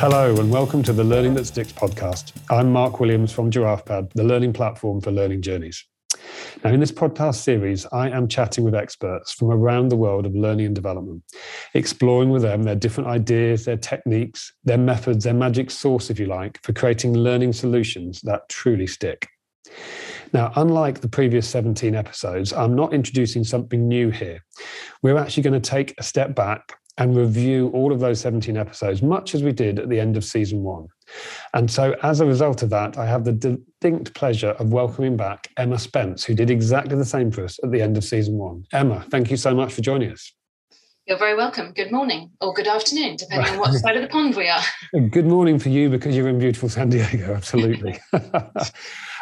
Hello, and welcome to the Learning That Sticks podcast. I'm Mark Williams from GiraffePad, the learning platform for learning journeys. Now, in this podcast series, I am chatting with experts from around the world of learning and development, exploring with them their different ideas, their techniques, their methods, their magic sauce, if you like, for creating learning solutions that truly stick. Now, unlike the previous 17 episodes, I'm not introducing something new here. We're actually going to take a step back and review all of those 17 episodes, much as we did at the end of season one. And so, as a result of that, I have the distinct pleasure of welcoming back Emma Spence, who did exactly the same for us at the end of season one. Emma, thank you so much for joining us. You're very welcome. Good morning or good afternoon, depending on what side of the pond we are. Good morning for you because you're in beautiful San Diego, absolutely.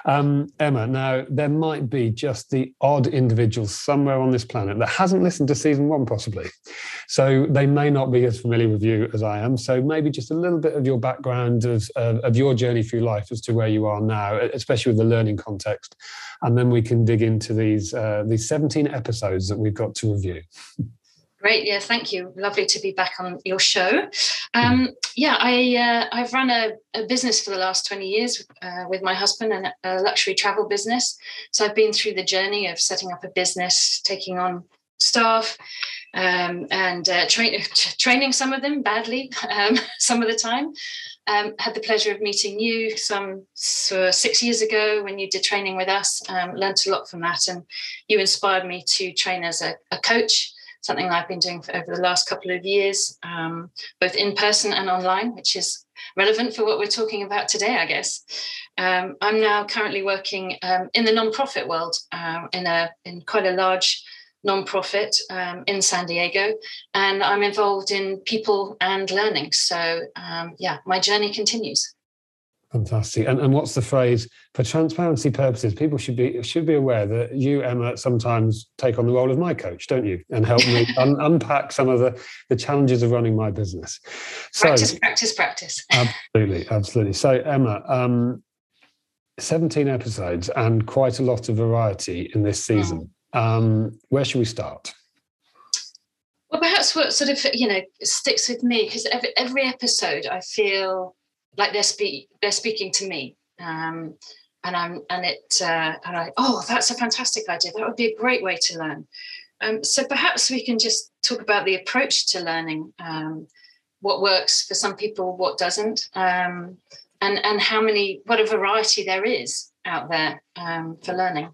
Um, Emma, now there might be just the odd individual somewhere on this planet that hasn't listened to season one, possibly. So they may not be as familiar with you as I am. So maybe just a little bit of your background of, uh, of your journey through life as to where you are now, especially with the learning context. And then we can dig into these, uh, these 17 episodes that we've got to review. Great, yeah, thank you. Lovely to be back on your show. Um, yeah, I uh, I've run a, a, business for the last twenty years uh, with my husband and a luxury travel business. So I've been through the journey of setting up a business, taking on staff, um, and uh, tra- training some of them badly um, some of the time. Um, had the pleasure of meeting you some so six years ago when you did training with us. Um, learned a lot from that, and you inspired me to train as a, a coach something I've been doing for over the last couple of years, um, both in person and online, which is relevant for what we're talking about today, I guess. Um, I'm now currently working um, in the non-profit world uh, in a in quite a large non-profit um, in San Diego, and I'm involved in people and learning. So um, yeah, my journey continues. Fantastic. And, and what's the phrase for transparency purposes? People should be should be aware that you, Emma, sometimes take on the role of my coach, don't you, and help me un- unpack some of the, the challenges of running my business. So, practice, practice, practice. Absolutely, absolutely. So, Emma, um, seventeen episodes and quite a lot of variety in this season. Mm. Um, where should we start? Well, perhaps what sort of you know sticks with me because every every episode I feel like they're speak they're speaking to me. Um, and i'm and it uh, and i oh that's a fantastic idea. That would be a great way to learn. Um, so perhaps we can just talk about the approach to learning um, what works for some people what doesn't um, and and how many what a variety there is out there um, for learning.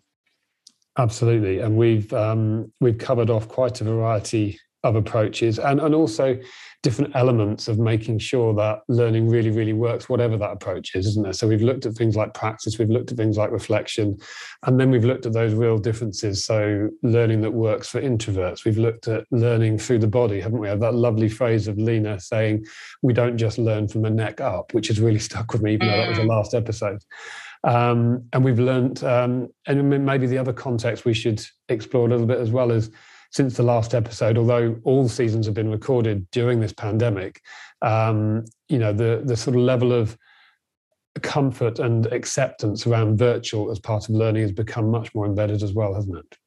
Absolutely. And we've um, we've covered off quite a variety of approaches and and also different elements of making sure that learning really, really works, whatever that approach is, isn't there? So we've looked at things like practice, we've looked at things like reflection, and then we've looked at those real differences. So learning that works for introverts, we've looked at learning through the body, haven't we? That lovely phrase of Lena saying, we don't just learn from the neck up, which has really stuck with me, even though that was the mm. last episode. Um, and we've learned, um, and maybe the other context we should explore a little bit as well is since the last episode, although all seasons have been recorded during this pandemic, um, you know, the the sort of level of comfort and acceptance around virtual as part of learning has become much more embedded as well, hasn't it?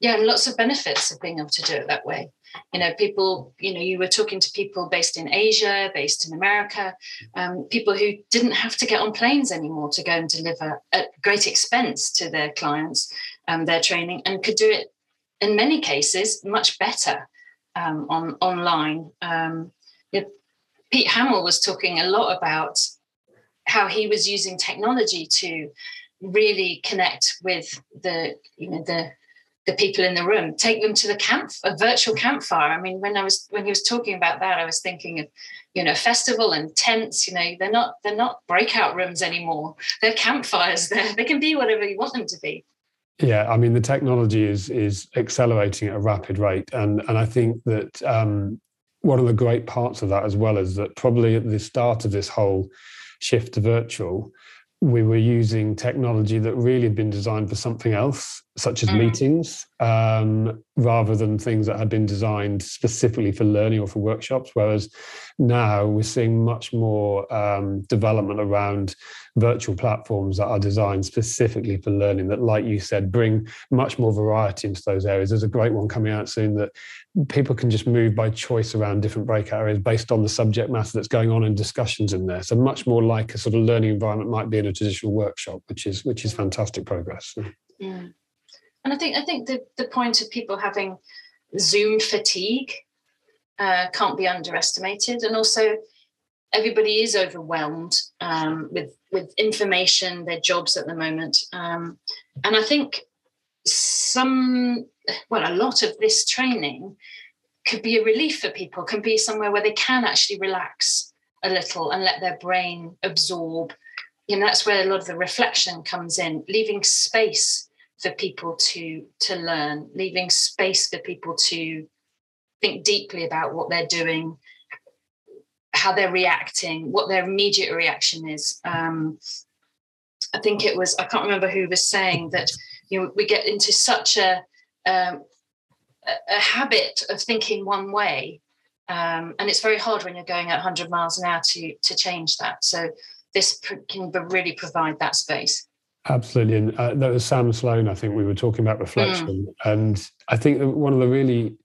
Yeah, and lots of benefits of being able to do it that way. You know, people, you know, you were talking to people based in Asia, based in America, um, people who didn't have to get on planes anymore to go and deliver at great expense to their clients um, their training and could do it in many cases much better um, on online. Um, Pete Hamill was talking a lot about how he was using technology to really connect with the you know the the people in the room. Take them to the camp a virtual campfire. I mean when i was when he was talking about that i was thinking of you know festival and tents you know they're not they're not breakout rooms anymore. They're campfires. They they can be whatever you want them to be yeah, I mean the technology is is accelerating at a rapid rate, and and I think that um, one of the great parts of that as well is that probably at the start of this whole shift to virtual, we were using technology that really had been designed for something else, such as mm. meetings, um, rather than things that had been designed specifically for learning or for workshops. Whereas now we're seeing much more um, development around virtual platforms that are designed specifically for learning that like you said bring much more variety into those areas there's a great one coming out soon that people can just move by choice around different breakout areas based on the subject matter that's going on in discussions in there so much more like a sort of learning environment might be in a traditional workshop which is which is fantastic progress yeah. And i think i think the, the point of people having zoom fatigue uh, can't be underestimated and also everybody is overwhelmed um, with with information, their jobs at the moment, um, and I think some, well, a lot of this training could be a relief for people. Can be somewhere where they can actually relax a little and let their brain absorb. You know, that's where a lot of the reflection comes in, leaving space for people to to learn, leaving space for people to think deeply about what they're doing how they're reacting, what their immediate reaction is. Um, I think it was I can't remember who was saying that you know we get into such a um, a, habit of thinking one way, um, and it's very hard when you're going at 100 miles an hour to to change that. So this can really provide that space. Absolutely, and uh, that was Sam Sloan. I think we were talking about reflection, mm. and I think one of the really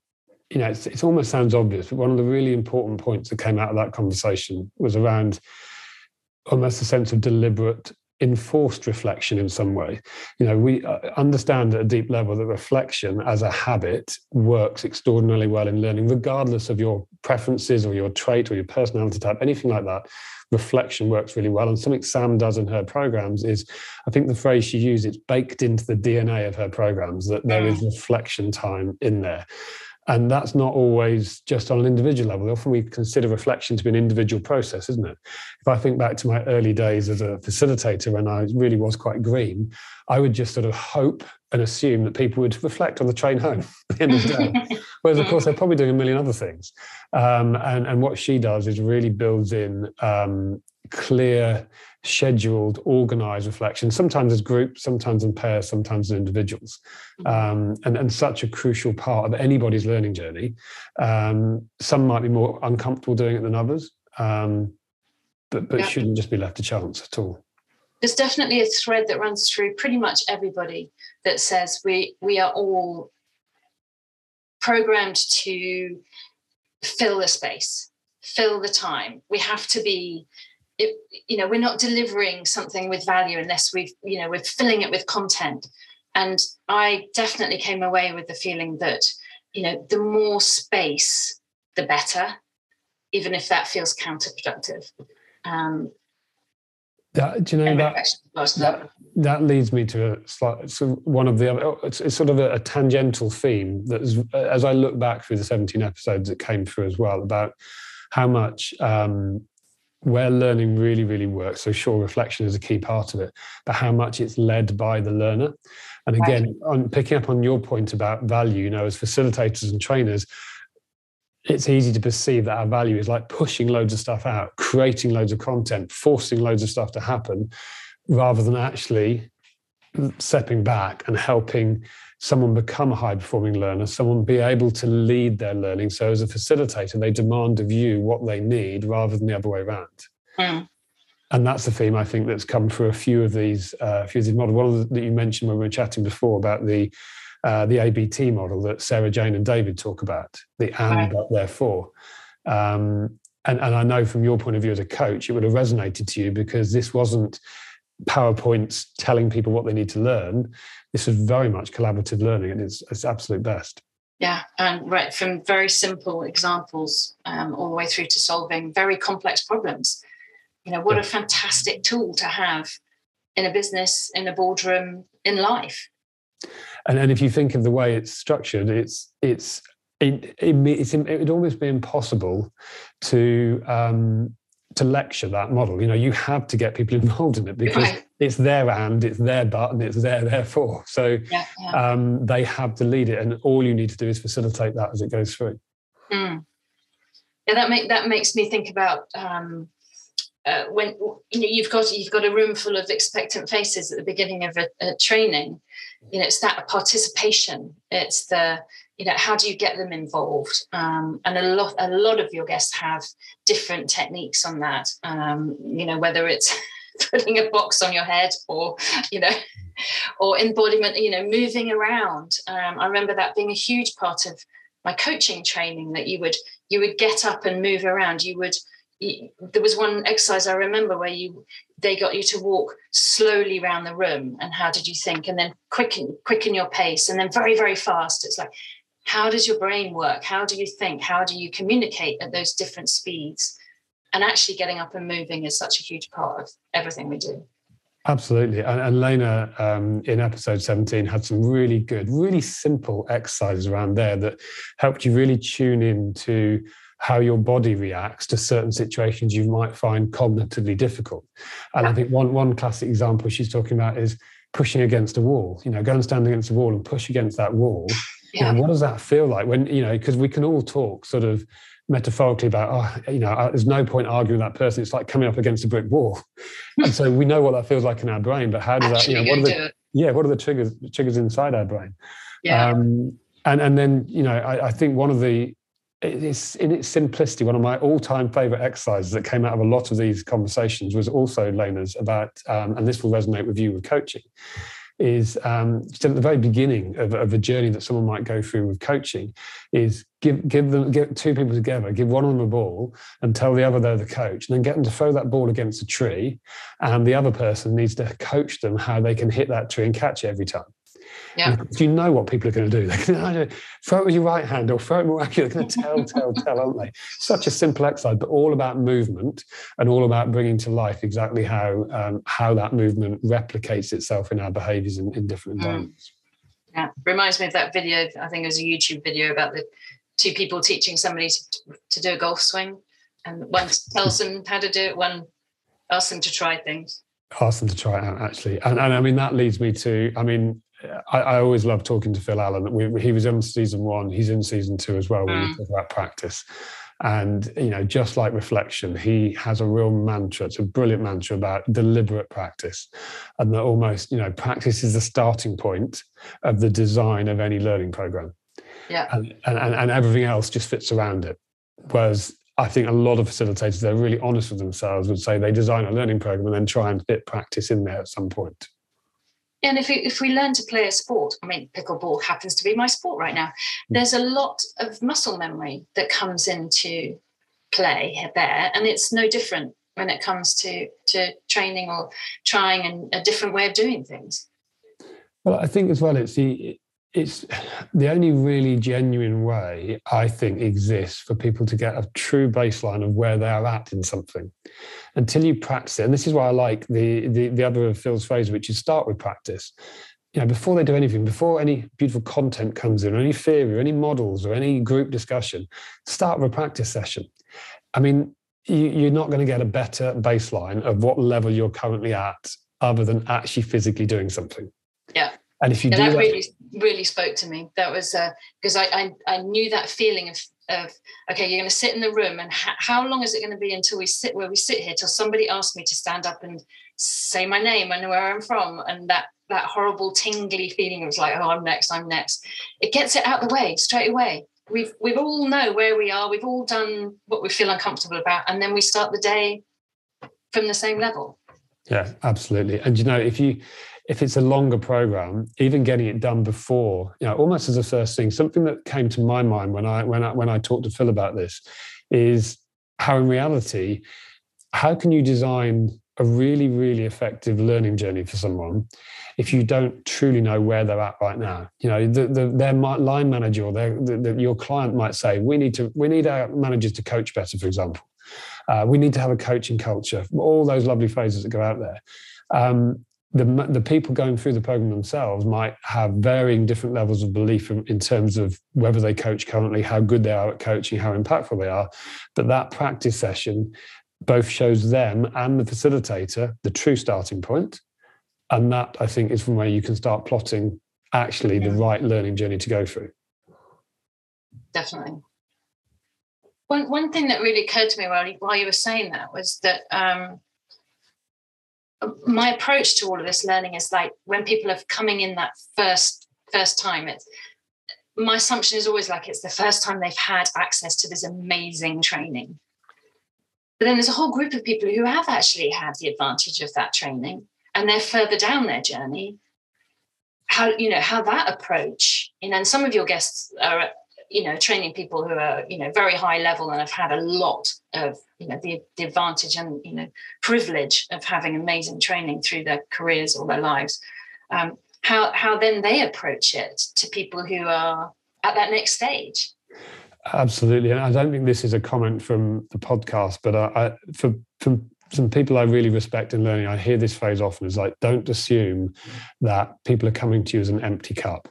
you know, it's, it almost sounds obvious, but one of the really important points that came out of that conversation was around almost a sense of deliberate enforced reflection in some way. You know, we uh, understand at a deep level that reflection as a habit works extraordinarily well in learning, regardless of your preferences or your trait or your personality type, anything like that. Reflection works really well. And something Sam does in her programs is, I think the phrase she used, it's baked into the DNA of her programs that there is reflection time in there. And that's not always just on an individual level. Often we consider reflection to be an individual process, isn't it? If I think back to my early days as a facilitator when I really was quite green, I would just sort of hope and assume that people would reflect on the train home at the end of the day. Whereas, of course, they're probably doing a million other things. Um, and, and what she does is really builds in um, clear scheduled, organized reflection, sometimes as groups, sometimes in pairs, sometimes as individuals. Mm-hmm. Um, and, and such a crucial part of anybody's learning journey. Um, some might be more uncomfortable doing it than others, um, but, but yeah. shouldn't just be left to chance at all. There's definitely a thread that runs through pretty much everybody that says we we are all programmed to fill the space, fill the time. We have to be it, you know we're not delivering something with value unless we've you know we're filling it with content. And i definitely came away with the feeling that you know the more space the better even if that feels counterproductive. Um, that, do you know that, that, that leads me to a slight, so one of the other, it's, it's sort of a, a tangential theme that as I look back through the 17 episodes that came through as well about how much um, where learning really, really works. So, sure, reflection is a key part of it, but how much it's led by the learner. And again, right. on picking up on your point about value, you know, as facilitators and trainers, it's easy to perceive that our value is like pushing loads of stuff out, creating loads of content, forcing loads of stuff to happen, rather than actually stepping back and helping someone become a high performing learner, someone be able to lead their learning. So, as a facilitator, they demand of you what they need rather than the other way around. Mm. And that's the theme I think that's come through a few of these, uh, few of these models. One of the, that you mentioned when we were chatting before about the uh, the ABT model that Sarah Jane and David talk about, the and right. but therefore. Um, and, and I know from your point of view as a coach, it would have resonated to you because this wasn't PowerPoints telling people what they need to learn. This is very much collaborative learning and it's, it's absolute best. Yeah, and right from very simple examples um, all the way through to solving very complex problems. You know, what yeah. a fantastic tool to have in a business, in a boardroom, in life. And and if you think of the way it's structured, it's it's it, it, it's, it would almost be impossible to um, to lecture that model. You know, you have to get people involved in it because right. it's their and, it's their but, and it's their therefore. So yeah, yeah. Um, they have to lead it, and all you need to do is facilitate that as it goes through. Mm. Yeah, that make that makes me think about um, uh, when you know you've got you've got a room full of expectant faces at the beginning of a, a training you know it's that participation it's the you know how do you get them involved? Um, and a lot a lot of your guests have different techniques on that. Um, you know whether it's putting a box on your head or you know or embodiment you know moving around. Um, i remember that being a huge part of my coaching training that you would you would get up and move around. You would there was one exercise I remember where you they got you to walk slowly around the room and how did you think? And then quicken quicken your pace and then very very fast. It's like how does your brain work how do you think how do you communicate at those different speeds and actually getting up and moving is such a huge part of everything we do Absolutely. And, and Lena, um, in episode 17, had some really good, really simple exercises around there that helped you really tune in to how your body reacts to certain situations you might find cognitively difficult. And I think one, one classic example she's talking about is pushing against a wall. You know, go and stand against a wall and push against that wall. Yeah. You know, what does that feel like when, you know, because we can all talk sort of metaphorically about, oh, you know, there's no point arguing with that person. It's like coming up against a brick wall. and so we know what that feels like in our brain, but how does Actually, that, you know, what are the, yeah, what are the triggers, triggers inside our brain? Yeah. Um, and, and then, you know, I, I think one of the, it's in its simplicity, one of my all-time favorite exercises that came out of a lot of these conversations was also Lena's about, um, and this will resonate with you with coaching, is um, at the very beginning of, of, a journey that someone might go through with coaching, is give give them get two people together, give one of them a ball, and tell the other they're the coach, and then get them to throw that ball against a tree, and the other person needs to coach them how they can hit that tree and catch it every time. Yeah. You know what people are going to do? They're going to throw it with your right hand or throw it more accurate. They're going to tell, tell, tell, aren't they? Such a simple exercise, but all about movement and all about bringing to life exactly how um, how that movement replicates itself in our behaviours in, in different mm. environments. Mm. Yeah, reminds me of that video. I think it was a YouTube video about the two people teaching somebody to, to do a golf swing, and one tells them how to do it, one asks them to try things ask them to try it out actually and, and i mean that leads me to i mean I, I, always love talking to Phil Allen. We, he was in season one. He's in season two as well. When mm. we talk about practice, and you know, just like reflection, he has a real mantra. It's a brilliant mantra about deliberate practice, and that almost you know, practice is the starting point of the design of any learning program. Yeah, and and, and everything else just fits around it. Whereas I think a lot of facilitators, they're really honest with themselves, would say they design a learning program and then try and fit practice in there at some point. And if we, if we learn to play a sport, I mean, pickleball happens to be my sport right now. Mm. There's a lot of muscle memory that comes into play there, and it's no different when it comes to to training or trying and a different way of doing things. Well, I think as well, it's the it's the only really genuine way I think exists for people to get a true baseline of where they are at in something. Until you practice it, and this is why I like the the, the other of Phil's phrase, which is start with practice. You know, before they do anything, before any beautiful content comes in, or any theory, or any models, or any group discussion, start with a practice session. I mean, you, you're not going to get a better baseline of what level you're currently at, other than actually physically doing something. Yeah. And if you yeah, do that, really really spoke to me. That was because uh, I, I, I knew that feeling of of okay, you're going to sit in the room, and ha- how long is it going to be until we sit where we sit here till somebody asks me to stand up and say my name and where I'm from, and that that horrible tingly feeling It was like, oh, I'm next, I'm next. It gets it out the way straight away. We've we've all know where we are. We've all done what we feel uncomfortable about, and then we start the day from the same level. Yeah, absolutely. And you know, if you if it's a longer program, even getting it done before, you know, almost as a first thing, something that came to my mind when I when I when I talked to Phil about this is how in reality, how can you design a really, really effective learning journey for someone if you don't truly know where they're at right now. You know, the, the, their line manager or their, the, your client might say, "We need to, we need our managers to coach better," for example. Uh, we need to have a coaching culture. All those lovely phrases that go out there. Um, the, the people going through the program themselves might have varying different levels of belief in, in, terms of whether they coach currently, how good they are at coaching, how impactful they are. But that practice session both shows them and the facilitator the true starting point. And that, I think, is from where you can start plotting actually the right learning journey to go through. Definitely. one one thing that really occurred to me while you, while you were saying that was that um, my approach to all of this learning is like when people are coming in that first first time it's my assumption is always like it's the first time they've had access to this amazing training. But then there's a whole group of people who have actually had the advantage of that training and they're further down their journey. How you know how that approach you know and some of your guests are you know training people who are you know very high level and have had a lot of you know the, the advantage and you know privilege of having amazing training through their careers or their lives um, how how then they approach it to people who are at that next stage absolutely and i don't think this is a comment from the podcast but I, I for from some people I really respect in learning, I hear this phrase often is like, don't assume that people are coming to you as an empty cup.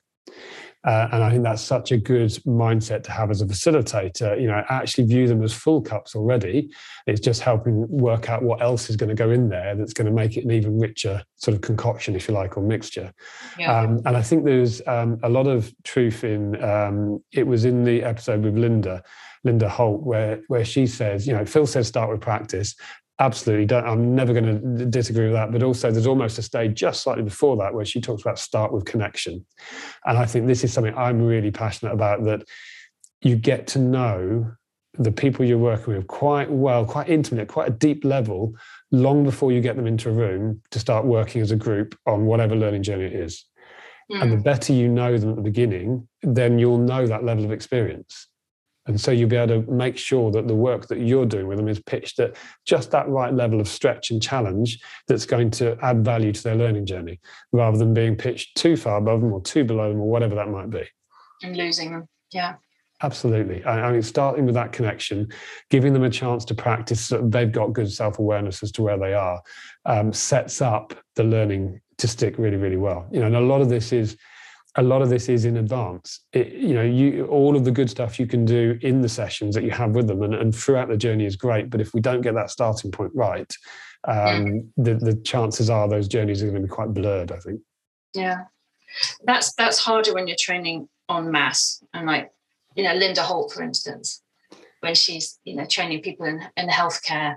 Uh, and I think that's such a good mindset to have as a facilitator. You know, actually view them as full cups already. It's just helping work out what else is going to go in there that's going to make it an even richer sort of concoction, if you like, or mixture. Yeah. Um, and I think there's um, a lot of truth in um, it was in the episode with Linda. Linda Holt, where where she says, you know, Phil says start with practice, absolutely don't i'm never going to disagree with that but also there's almost a stage just slightly before that where she talks about start with connection and i think this is something i'm really passionate about that you get to know the people you're working with quite well quite intimate quite a deep level long before you get them into a room to start working as a group on whatever learning journey it is mm. and the hmm. better you know them at the beginning then you'll know that level of experience and so you'll be able to make sure that the work that you're doing with them is pitched at just that right level of stretch and challenge that's going to add value to their learning journey rather than being pitched too far above them or too below them or whatever that might be. And losing them. Yeah. Absolutely. I, mean, starting with that connection, giving them a chance to practice so they've got good self awareness as to where they are, um, sets up the learning to stick really, really well. You know, and a lot of this is a lot of this is in advance. It, you know, you all of the good stuff you can do in the sessions that you have with them, and, and throughout the journey is great. But if we don't get that starting point right, um, the the chances are those journeys are going to be quite blurred. I think. Yeah, that's that's harder when you're training en masse, and like you know Linda Holt, for instance, when she's you know training people in in healthcare.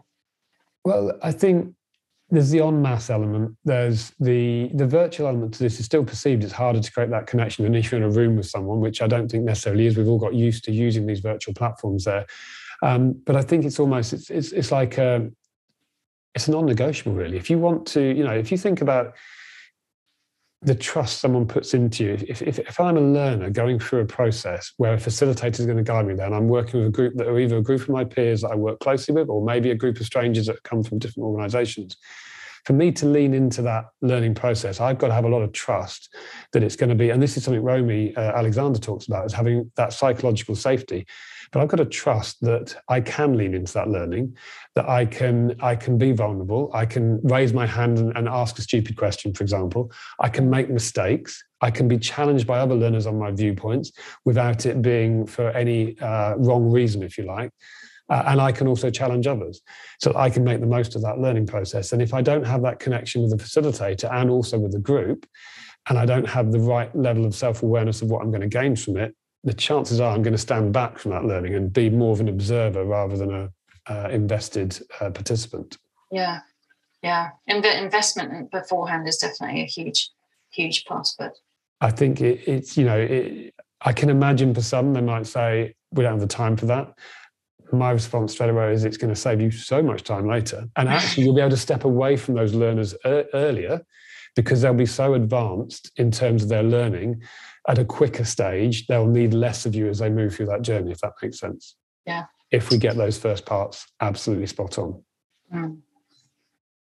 Well, I think there's the on mass element. There's the the virtual element to this is still perceived. It's harder to create that connection than if you're in a room with someone, which I don't think necessarily is. We've all got used to using these virtual platforms there, um, but I think it's almost it's it's, it's like a, um, it's non-negotiable really. If you want to, you know, if you think about the trust someone puts into you. If, if, if, I'm a learner going through a process where a facilitator is going to guide me there, and I'm working with a group that are either a group of my peers that I work closely with, or maybe a group of strangers that come from different organizations, for me to lean into that learning process, I've got to have a lot of trust that it's going to be, and this is something Romy uh, Alexander talks about, is having that psychological safety. But I've got to trust that I can lean into that learning, that I can I can be vulnerable, I can raise my hand and, and ask a stupid question, for example. I can make mistakes. I can be challenged by other learners on my viewpoints without it being for any uh, wrong reason, if you like. Uh, and I can also challenge others. So I can make the most of that learning process. And if I don't have that connection with the facilitator and also with the group, and I don't have the right level of self awareness of what I'm going to gain from it, the chances are I'm going to stand back from that learning and be more of an observer rather than a uh, invested uh, participant. Yeah, yeah. And the investment beforehand is definitely a huge, huge part of it. I think it, it's you know it, I can imagine for some they might say we don't have the time for that my response straight away is it's going to save you so much time later. And actually, you'll be able to step away from those learners er- earlier because they'll be so advanced in terms of their learning at a quicker stage. They'll need less of you as they move through that journey, if that makes sense. Yeah. If we get those first parts absolutely spot on. Mm.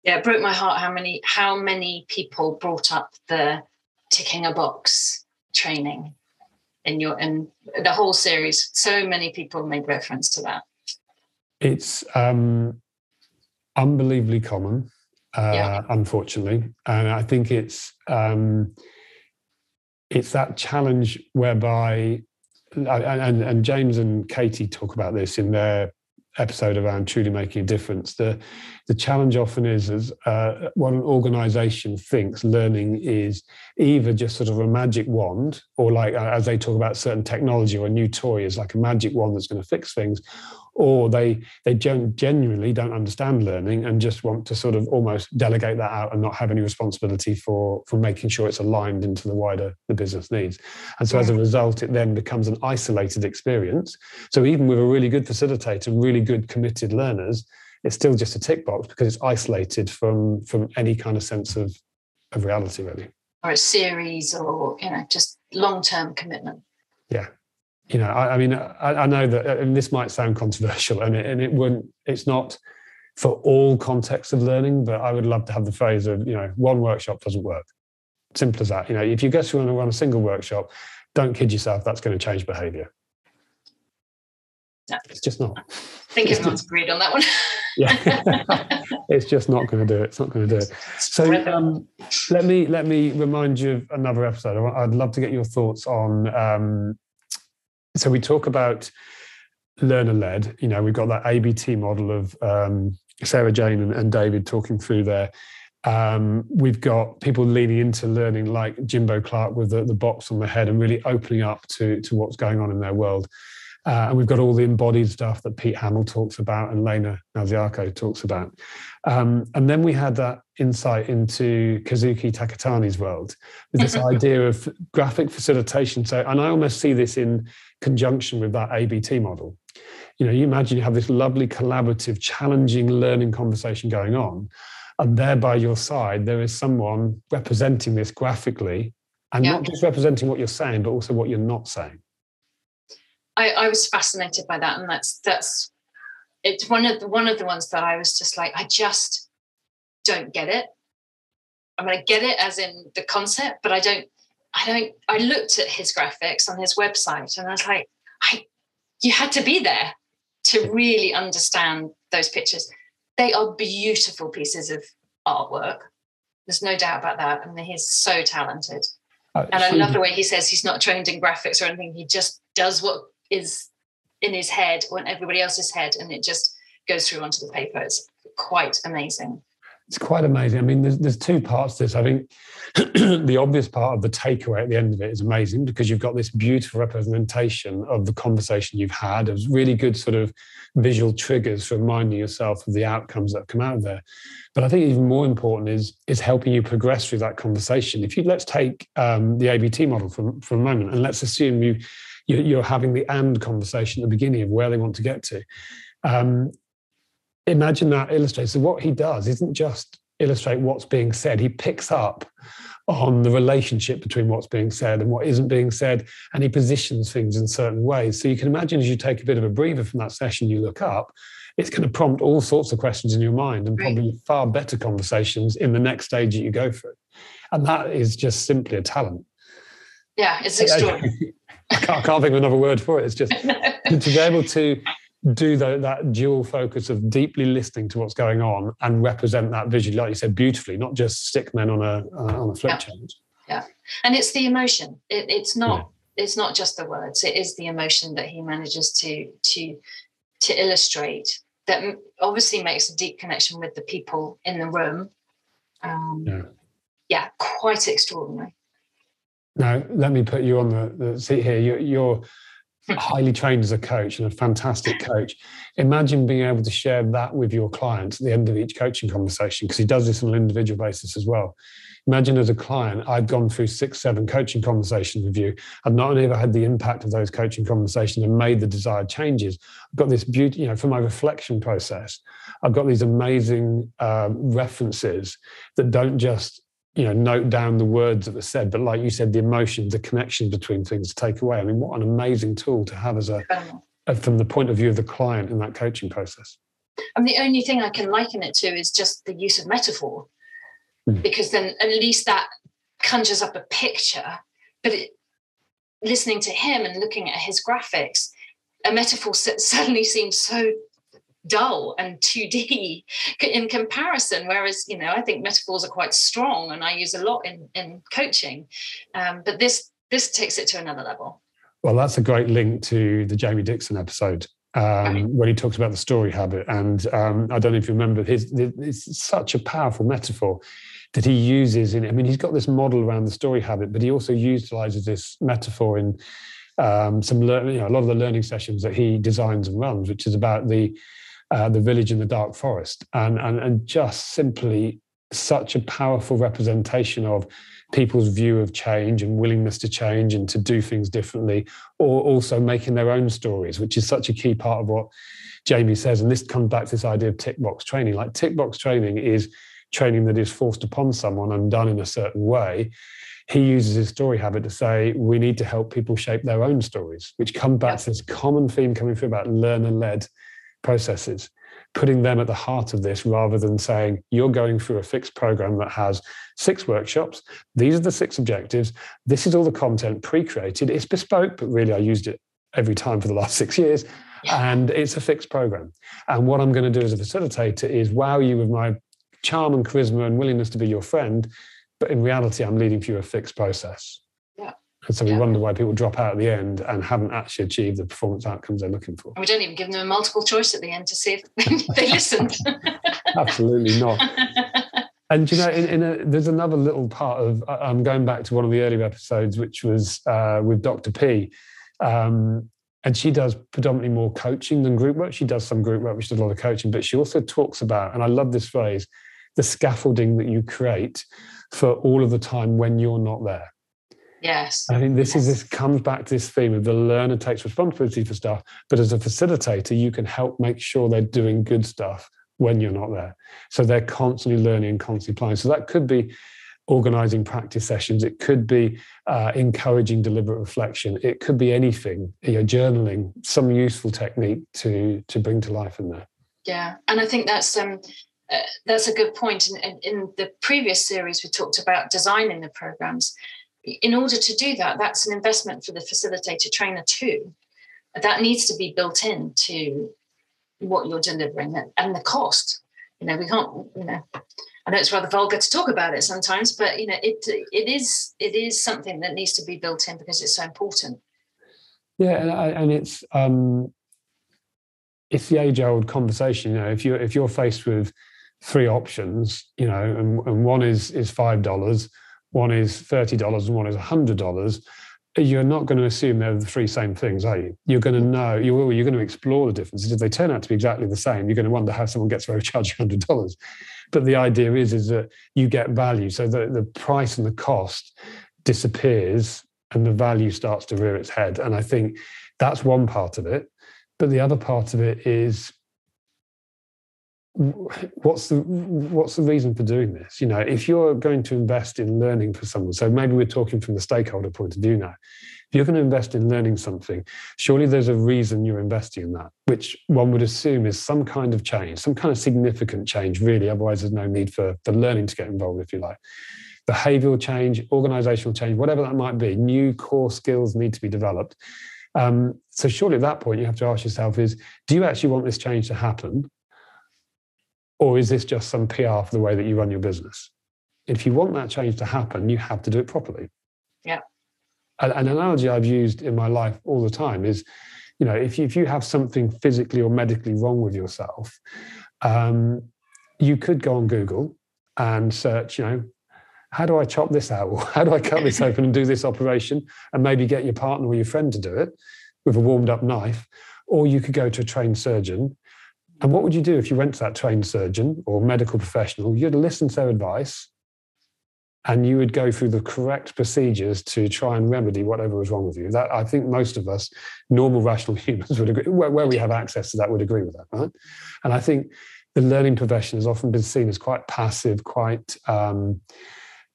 Yeah, it broke my heart how many how many people brought up the ticking a box training in your in the whole series. So many people made reference to that. It's um, unbelievably common, uh, yeah. unfortunately, and I think it's um, it's that challenge whereby, and, and James and Katie talk about this in their episode around truly making a difference. The the challenge often is as uh, what an organization thinks learning is either just sort of a magic wand, or like uh, as they talk about certain technology or a new toy is like a magic wand that's going to fix things, or they they don't genuinely don't understand learning and just want to sort of almost delegate that out and not have any responsibility for for making sure it's aligned into the wider the business needs. And so as a result it then becomes an isolated experience. So even with a really good facilitator really good committed learners it's still just a tick box because it's isolated from from any kind of sense of of reality really. Or a series or you know just long-term commitment. Yeah you know i, I mean I, I, know that and this might sound controversial and it, and it wouldn't it's not for all contexts of learning but i would love to have the phrase of you know one workshop doesn't work. Simple as that you know if you go to run a single workshop don't kid yourself that's going to change behavior. No. it's just not. I think it's everyone's agreed on that one. Yeah. It's just not going to do it it's not going to do it. So um, let me let me remind you of another episode. I'd love to get your thoughts on um, so we talk about learner led you know we've got that abt model of um, sarah jane and, and, david talking through there um, we've got people leaning into learning like jimbo clark with the, the box on the head and really opening up to, to what's going on in their world uh, and we've got all the embodied stuff that Pete Hamill talks about and Lena Naziako talks about. Um, and then we had that insight into Kazuki Takatani's world with this idea of graphic facilitation. So, and I almost see this in conjunction with that ABT model. You know, you imagine you have this lovely collaborative, challenging learning conversation going on, and there by your side, there is someone representing this graphically and yeah. not just representing what you're saying, but also what you're not saying. I, I was fascinated by that, and that's that's it's one of the one of the ones that I was just like, I just don't get it. I mean, I get it as in the concept, but I don't. I don't. I looked at his graphics on his website, and I was like, I, you had to be there to really understand those pictures. They are beautiful pieces of artwork. There's no doubt about that. I mean, he's so talented. Uh, and I love the way he says he's not trained in graphics or anything. He just does what is in his head or in everybody else's head, and it just goes through onto the paper. It's quite amazing. It's quite amazing. I mean, there's, there's two parts to this. I think the obvious part of the takeaway at the end of it is amazing because you've got this beautiful representation of the conversation you've had. Was really good sort of visual triggers for reminding yourself of the outcomes that come out of there. But I think even more important is is helping you progress through that conversation. If you let's take um, the ABT model for, for a moment and let's assume you you're having the and conversation at the beginning of where they want to get to. Um, imagine that illustrates. So what he does isn't just illustrate what's being said. He picks up on the relationship between what's being said and what isn't being said, and he positions things in certain ways. So you can imagine as you take a bit of a breather from that session, you look up, it's going to prompt all sorts of questions in your mind and probably far better conversations in the next stage that you go through. And that is just simply a talent. Yeah, it's extraordinary. I can't, I can't think of another word for it. It's just to be able to do the, that dual focus of deeply listening to what's going on and represent that visually, like you said, beautifully, not just stick men on a uh, on a flip yeah. chart. Yeah, and it's the emotion. It, it's not. Yeah. It's not just the words. It is the emotion that he manages to to to illustrate. That obviously makes a deep connection with the people in the room. Um, yeah. yeah, quite extraordinary. Now, let me put you on the, the seat here. You're, you're highly trained as a coach and a fantastic coach. Imagine being able to share that with your clients at the end of each coaching conversation, because he does this on an individual basis as well. Imagine as a client, I've gone through six, seven coaching conversations with you, and not only have I had the impact of those coaching conversations and made the desired changes, I've got this beauty, you know, for my reflection process, I've got these amazing uh, references that don't just you know note down the words that were said but like you said the emotion the connection between things to take away. I mean what an amazing tool to have as a, a from the point of view of the client in that coaching process. And the only thing i can liken it to is just the use of metaphor. Mm. because then at least that conjures up a picture but it, listening to him and looking at his graphics a metaphor suddenly seems so dull and 2D in comparison. Whereas, you know, I think metaphors are quite strong and I use a lot in, in coaching. Um, but this this takes it to another level. Well, that's a great link to the Jamie Dixon episode um, right. when he talks about the story habit. And um, I don't know if you remember his, it's such a powerful metaphor that he uses in, I mean, he's got this model around the story habit, but he also utilizes this metaphor in um, some learn, you know, a lot of the learning sessions that he designs and runs, which is about the uh, the village in the dark forest, and, and and just simply such a powerful representation of people's view of change and willingness to change and to do things differently, or also making their own stories, which is such a key part of what Jamie says. And this comes back to this idea of tick box training. Like tick box training is training that is forced upon someone and done in a certain way. He uses his story habit to say we need to help people shape their own stories, which come back to this common theme coming through about learner led processes putting them at the heart of this rather than saying you're going through a fixed program that has six workshops. These are the six objectives. This is all the content pre created. It's bespoke, but really I used it every time for the last six years. And it's a fixed program. And what I'm going to do as a facilitator is wow you with my charm and charisma and willingness to be your friend. But in reality, I'm leading through a fixed process. And so we yeah. wonder why people drop out at the end and haven't actually achieved the performance outcomes they're looking for. And we don't even give them a multiple choice at the end to see if they listened. Absolutely not. And you know, in, in a, there's another little part of. I'm going back to one of the earlier episodes, which was uh, with Dr. P, um, and she does predominantly more coaching than group work. She does some group work, which does a lot of coaching, but she also talks about, and I love this phrase, the scaffolding that you create for all of the time when you're not there. Yes. I think this yes. is this comes back to this theme of the learner takes responsibility for stuff, but as a facilitator, you can help make sure they're doing good stuff when you're not there. So they're constantly learning and constantly applying. So that could be organizing practice sessions. It could be uh, encouraging deliberate reflection. It could be anything, you know, journaling, some useful technique to to bring to life in there. Yeah, and I think that's um, uh, that's a good point. In, in, in, the previous series, we talked about designing the programs in order to do that, that's an investment for the facilitator trainer too. That needs to be built in to what you're delivering and the cost. You know, we can't, you know, I know it's rather vulgar to talk about it sometimes, but you know, it it is it is something that needs to be built in because it's so important. Yeah, and, I, and it's um, it's the age old conversation. You know, if you're if you're faced with three options, you know, and, and one is is five dollars, one is $30 and one is $100, you're not going to assume they're the three same things, are you? You're going to know, you will, you're going to explore the differences. If they turn out to be exactly the same, you're going to wonder how someone gets away with charging $100. But the idea is, is that you get value. So the, the price and the cost disappears and the value starts to rear its head. And I think that's one part of it. But the other part of it is what's the what's the reason for doing this? You know if you're going to invest in learning for someone so maybe we're talking from the stakeholder point of view now. If you're going to invest in learning something surely there's a reason you're investing in that which one would assume is some kind of change some kind of significant change really. Otherwise there's no need for the learning to get involved if you like. Behavioral change organizational change whatever that might be new core skills need to be developed. Um, so surely at that point you have to ask yourself is do you actually want this change to happen or is this just some PR for the way that you run your business? If you want that change to happen, you have to do it properly. Yeah. An, an analogy I've used in my life all the time is, you know, if you, if you have something physically or medically wrong with yourself, um, you could go on Google and search, you know, how do I chop this out? Or how do I cut this open and do this operation? And maybe get your partner or your friend to do it with a warmed up knife. Or you could go to a trained surgeon and what would you do if you went to that trained surgeon or medical professional? You'd listen to their advice and you would go through the correct procedures to try and remedy whatever was wrong with you. That I think most of us, normal, rational humans, would agree, where, where we have access to that, would agree with that, right? And I think the learning profession has often been seen as quite passive, quite um,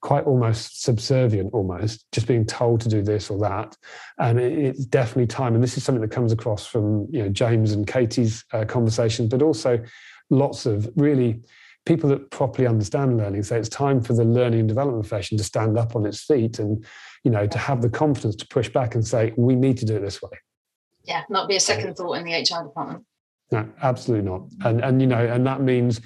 quite almost subservient, almost just being told to do this or that. And it's definitely time. And this is something that comes across from you know James and Katie's uh, conversations, but also lots of really people that properly understand learning say it's time for the learning and development profession to stand up on its feet and you know to have the confidence to push back and say we need to do it this way yeah not be a second thought in the hr department no absolutely not and and you know and that means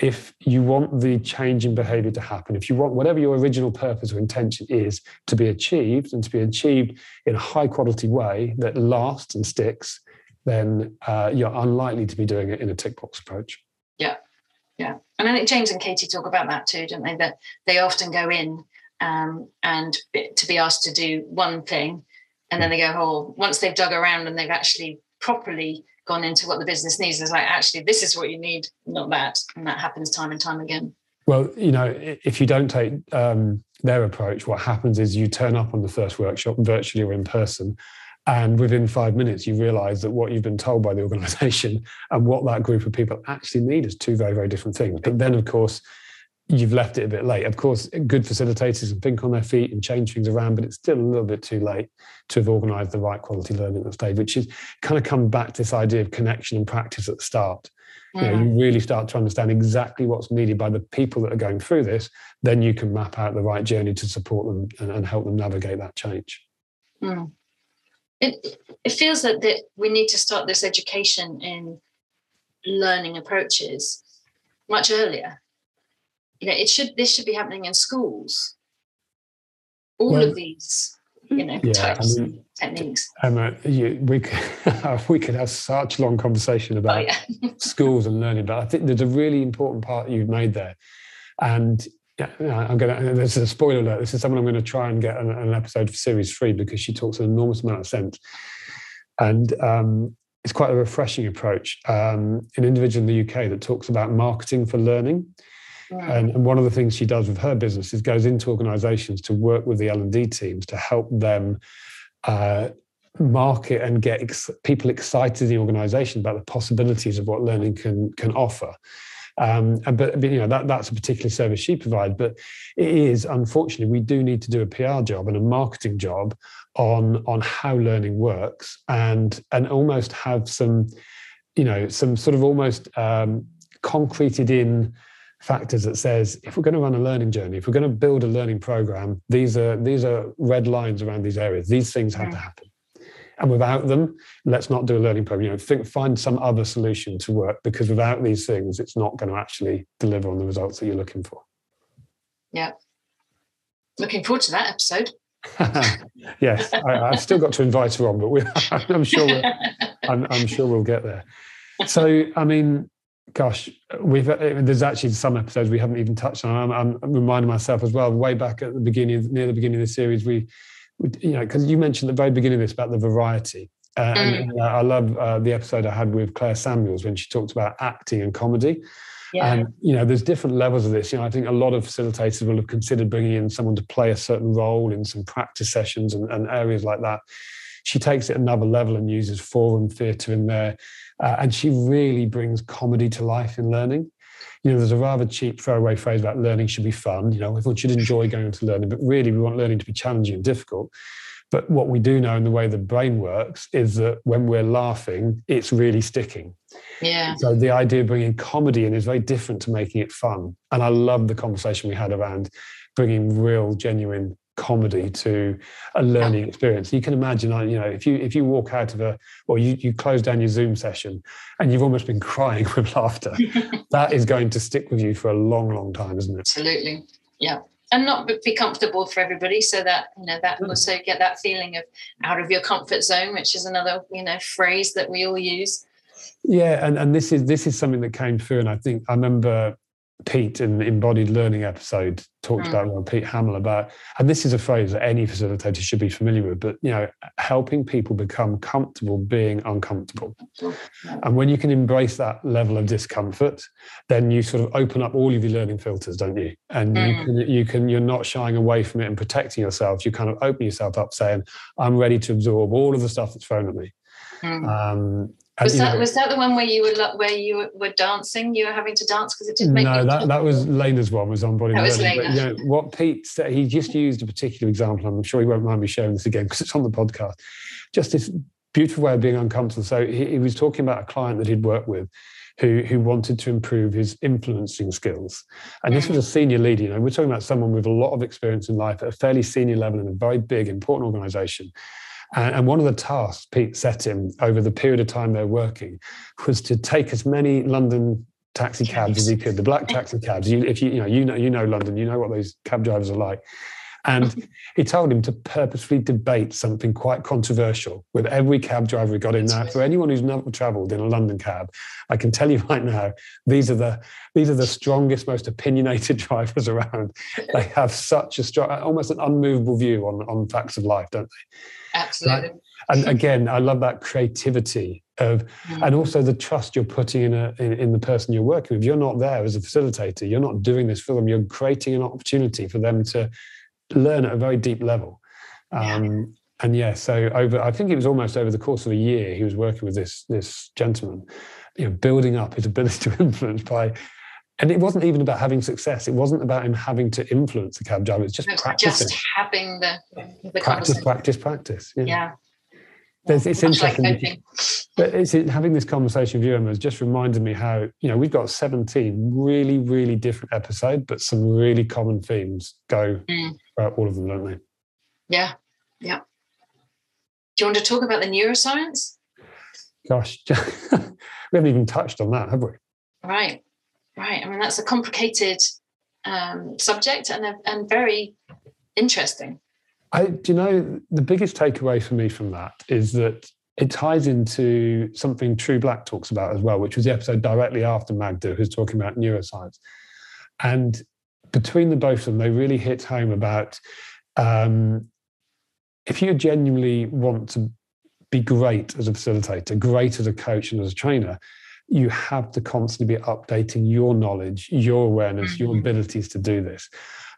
if you want the change in behavior to happen, if you want whatever your original purpose or intention is to be achieved and to be achieved in a high quality way that lasts and sticks, then uh, you're unlikely to be doing it in a tick box approach. Yeah. Yeah. And I think James and Katie talk about that too, don't they? That they often go in um, and to be asked to do one thing and then they go, oh, once they've dug around and they've actually properly gone into what the business needs, is like, actually, this is what you need, not that. And that happens time and time again. Well, you know, if you don't take um, their approach, what happens is you turn up on the first workshop virtually or in person, and within five minutes, you realize that what you've been told by the organization and what that group of people actually need is two very, very different things. But then, of course, you've left it a bit late. Of course, good facilitators can think on their feet and change things around, but it's still a little bit too late to have organised the right quality learning at the stage, which is kind of come back to this idea of connection and practice at the start. Mm. You know, you really start to understand exactly what's needed by the people that are going through this, then you can map out the right journey to support them and, and help them navigate that change. Mm. It, it feels that, that we need to start this education in learning approaches much earlier you know it should this should be happening in schools all well, of these you know yeah, types I mean, techniques Emma you, we could, we could have such a long conversation oh, about oh, yeah. schools and learning but I think there's a really important part you've made there and yeah, I'm gonna. This is a spoiler alert. This is someone I'm going to try and get an, an episode for series three because she talks an enormous amount of sense, and um, it's quite a refreshing approach. Um, an individual in the UK that talks about marketing for learning, and, and, one of the things she does with her business is goes into organizations to work with the L&D teams to help them uh, market and get ex- people excited in the organization about the possibilities of what learning can, can offer. Um, and but, but, you know that that's a particular service she provides. But it is unfortunately we do need to do a PR job and a marketing job on on how learning works and and almost have some you know some sort of almost um, concreted in factors that says if we're going to run a learning journey, if we're going to build a learning program, these are these are red lines around these areas. These things have to happen. And without them, let's not do a learning program. You know, think find some other solution to work because without these things, it's not going to actually deliver on the results that you're looking for. Yeah. Looking forward to that episode. yes, I, have still got to invite her on, but we, I'm sure I'm, I'm sure we'll get there. So, I mean, gosh, we've uh, there's actually some episodes we haven't even touched on. I'm, I'm reminding myself as well. Way back at the beginning, near the beginning of the series, we, we you know, because you mentioned at the very beginning of this about the variety. Uh, mm. and, uh, I love uh, the episode I had with Claire Samuels when she talked about acting and comedy. Yeah. And you know, there's different levels of this. You know, I think a lot of facilitators will have considered bringing in someone to play a certain role in some practice sessions and, and areas like that. She takes it another level and uses forum theatre in there uh, and she really brings comedy to life in learning. You know, there's a rather cheap throwaway phrase about learning should be fun. You know, everyone should enjoy going into learning, but really we want learning to be challenging and difficult. But what we do know in the way the brain works is that when we're laughing, it's really sticking. Yeah. So the idea of bringing comedy in is very different to making it fun. And I love the conversation we had around bringing real, genuine comedy to a learning experience. You can imagine, you know, if you if you walk out of a or you you close down your Zoom session and you've almost been crying with laughter, that is going to stick with you for a long, long time, isn't it? Absolutely, yeah. And not be comfortable for everybody, so that you know that mm. also get that feeling of out of your comfort zone, which is another you know phrase that we all use. Yeah, and, and this is this is something that came through, and I think I remember Pete in the embodied learning episode talked mm. about well, Pete Hamill about, and this is a phrase that any facilitator should be familiar with, but you know, helping people become comfortable being uncomfortable. And when you can embrace that level of discomfort, then you sort of open up all of your learning filters, don't you? And mm. you can you can you're not shying away from it and protecting yourself. You kind of open yourself up, saying, "I'm ready to absorb all of the stuff that's thrown at me." Mm. Um, was that know, was that the one where you were where you were dancing? You were having to dance because it didn't make. No, that, that was Lena's one. Was on body. That was Lena. But, you know, what Pete said, he just used a particular example. I'm sure he won't mind me sharing this again because it's on the podcast. Just this beautiful way of being uncomfortable. So he, he was talking about a client that he'd worked with. Who, who wanted to improve his influencing skills. And this was a mm. senior leader. You know, we're talking about someone with a lot of experience in life at a fairly senior level in a very big, important organization. And, one of the tasks Pete set him over the period of time they're working was to take as many London taxi cabs as he could, the black taxi cabs. You, if you, you know, you know, you know London, you know what those cab drivers are like, And he told him to purposefully debate something quite controversial with every cab driver he got in. Now, for anyone who's never travelled in a London cab, I can tell you right now, these are the these are the strongest, most opinionated drivers around. They have such a strong, almost an unmovable view on on facts of life, don't they? Absolutely. and again, I love that creativity of, mm. and also the trust you're putting in, a, in, in the person you're working with. You're not there as a facilitator. You're not doing this for them. You're creating an opportunity for them to learn at a very deep level. Um, yeah. And yeah, so over, I think it was almost over the course of a year, he was working with this this gentleman, you know, building up his ability to influence by and it wasn't even about having success. It wasn't about him having to influence the cab driver. It's just it's practicing. Just having the, the practice, practice, practice. Yeah. yeah. There's, it's Much interesting. Like but it's having this conversation with you, Emma, has just reminded me how, you know, we've got 17 really, really different episodes, but some really common themes go mm. Throughout all of them, don't they? Yeah. Yeah. Do you want to talk about the neuroscience? Gosh, we haven't even touched on that, have we? Right. Right. I mean, that's a complicated um, subject and, and very interesting. I, do you know the biggest takeaway for me from that is that it ties into something True Black talks about as well, which was the episode directly after Magda, who's talking about neuroscience. And between the both of them, they really hit home about um, if you genuinely want to be great as a facilitator, great as a coach and as a trainer, you have to constantly be updating your knowledge, your awareness, your mm-hmm. abilities to do this.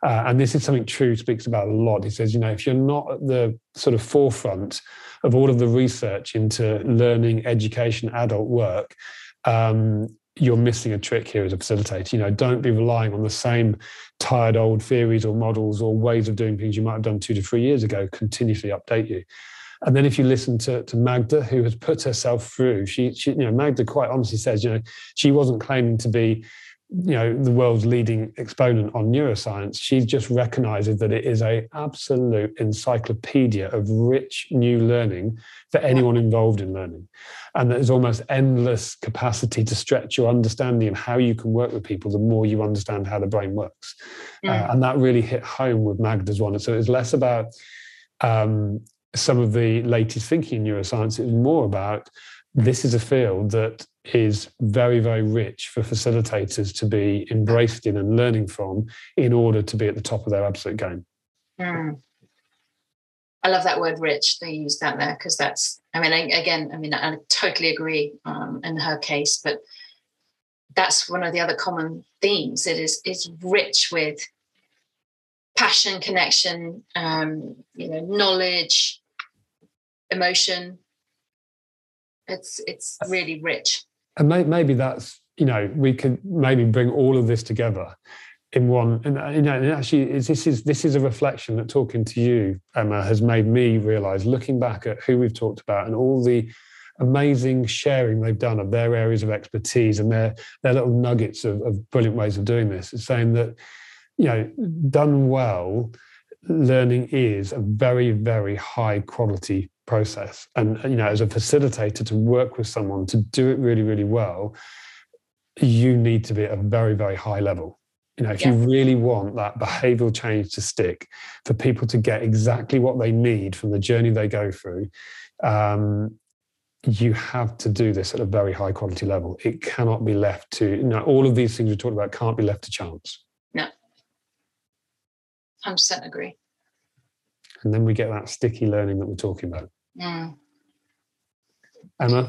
Uh, and this is something True speaks about a lot. He says, you know, if you're not at the sort of forefront of all of the research into learning, education, adult work, um, you're missing a trick here as a facilitator. You know, don't be relying on the same tired old theories or models or ways of doing things you might have done two to three years ago. Continuously update you. And then if you listen to, to Magda, who has put herself through, she, she, you know, Magda quite honestly says, you know, she wasn't claiming to be, you know, the world's leading exponent on neuroscience. She just recognizes that it is a absolute encyclopedia of rich new learning for anyone involved in learning. And there's almost endless capacity to stretch your understanding of how you can work with people the more you understand how the brain works. Mm. Uh, and that really hit home with Magda's one. And so it's less about um, some of the latest thinking in neuroscience. It's more about this is a field that is very, very rich for facilitators to be embraced in and learning from in order to be at the top of their absolute game. Mm. I love that word rich. They use that there because that's, I mean, I, again, I mean, I totally agree um, in her case, but that's one of the other common themes. It is it's rich with passion, connection, um, you know, knowledge, emotion. It's it's really rich. And maybe that's you know we could maybe bring all of this together in one and uh, you know and actually this is this is a reflection that talking to you emma has made me realize looking back at who we've talked about and all the amazing sharing they've done of their areas of expertise and their their little nuggets of, of brilliant ways of doing this is saying that you know done well learning is a very very high quality process. And you know as a facilitator to work with someone to do it really really well you need to be at a very very high level. You know if you really want that behavioral change to stick for people to get exactly what they need from the journey they go through um, you have to do this at a very high quality level. It cannot be left to you know all of these things we talked about can't be left to chance. No. 100% agree and then we get that sticky learning that we're talking about. Mm. Emma,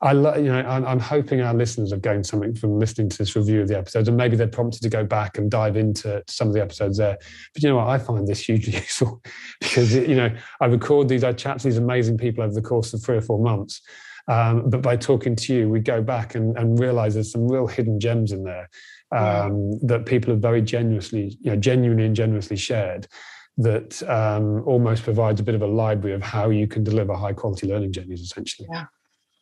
I lo- you know I'm, I'm, hoping our listeners have gained something from listening to this review of the episodes, and maybe they're prompted to go back and dive into some of the episodes there. But you know what? I find this hugely useful because you know I record these, I chat to these amazing people over the course of three or four months. Um, but by talking to you, we go back and, and realize there's some real hidden gems in there um, yeah. that people have very generously, you know, genuinely and generously shared that um, almost provides a bit of a library of how you can deliver high quality learning journeys essentially. Yeah.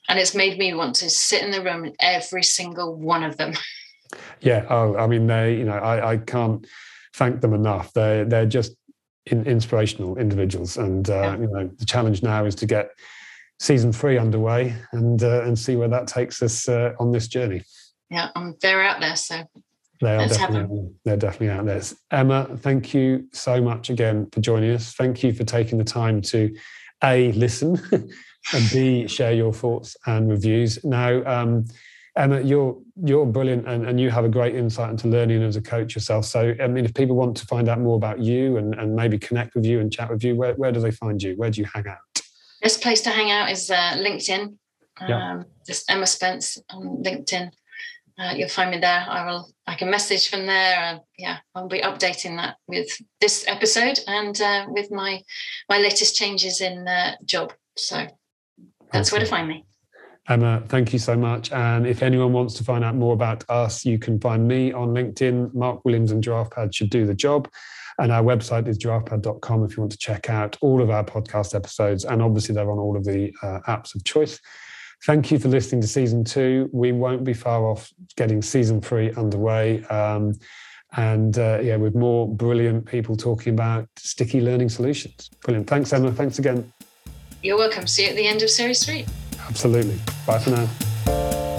And it's made me want to sit in the room in every single one of them. Yeah oh i mean they you know i, I can't thank them enough. They're they're just in, inspirational individuals. And uh, yeah. you know the challenge now is to get season three underway and uh, and see where that takes us uh, on this journey. Yeah i'm very out there so They are definitely they're definitely out there. Emma, thank you so much again for joining us. Thank you for taking the time to a listen and b share your thoughts and reviews. Now, um, Emma, you're you're brilliant and, and you have a great insight into learning as a coach yourself. So, I mean, if people want to find out more about you and, and maybe connect with you and chat with you, where, where do they find you? Where do you hang out? Best place to hang out is uh, LinkedIn. Um, yeah. Just Emma Spence on LinkedIn. Uh, you'll find me there. I will. I can message from there. And yeah, I'll be updating that with this episode and uh, with my my latest changes in uh, job. So that's where to find me. Emma, thank you so much. And if anyone wants to find out more about us, you can find me on LinkedIn. Mark Williams and DraftPad should do the job. And our website is draftpad.com if you want to check out all of our podcast episodes. And obviously, they're on all of the uh, apps of choice. Thank you for listening to season two. We won't be far off getting season three underway. Um, and uh, yeah, with more brilliant people talking about sticky learning solutions. Brilliant. Thanks, Emma. Thanks again. You're welcome. See you at the end of series three. Absolutely. Bye for now.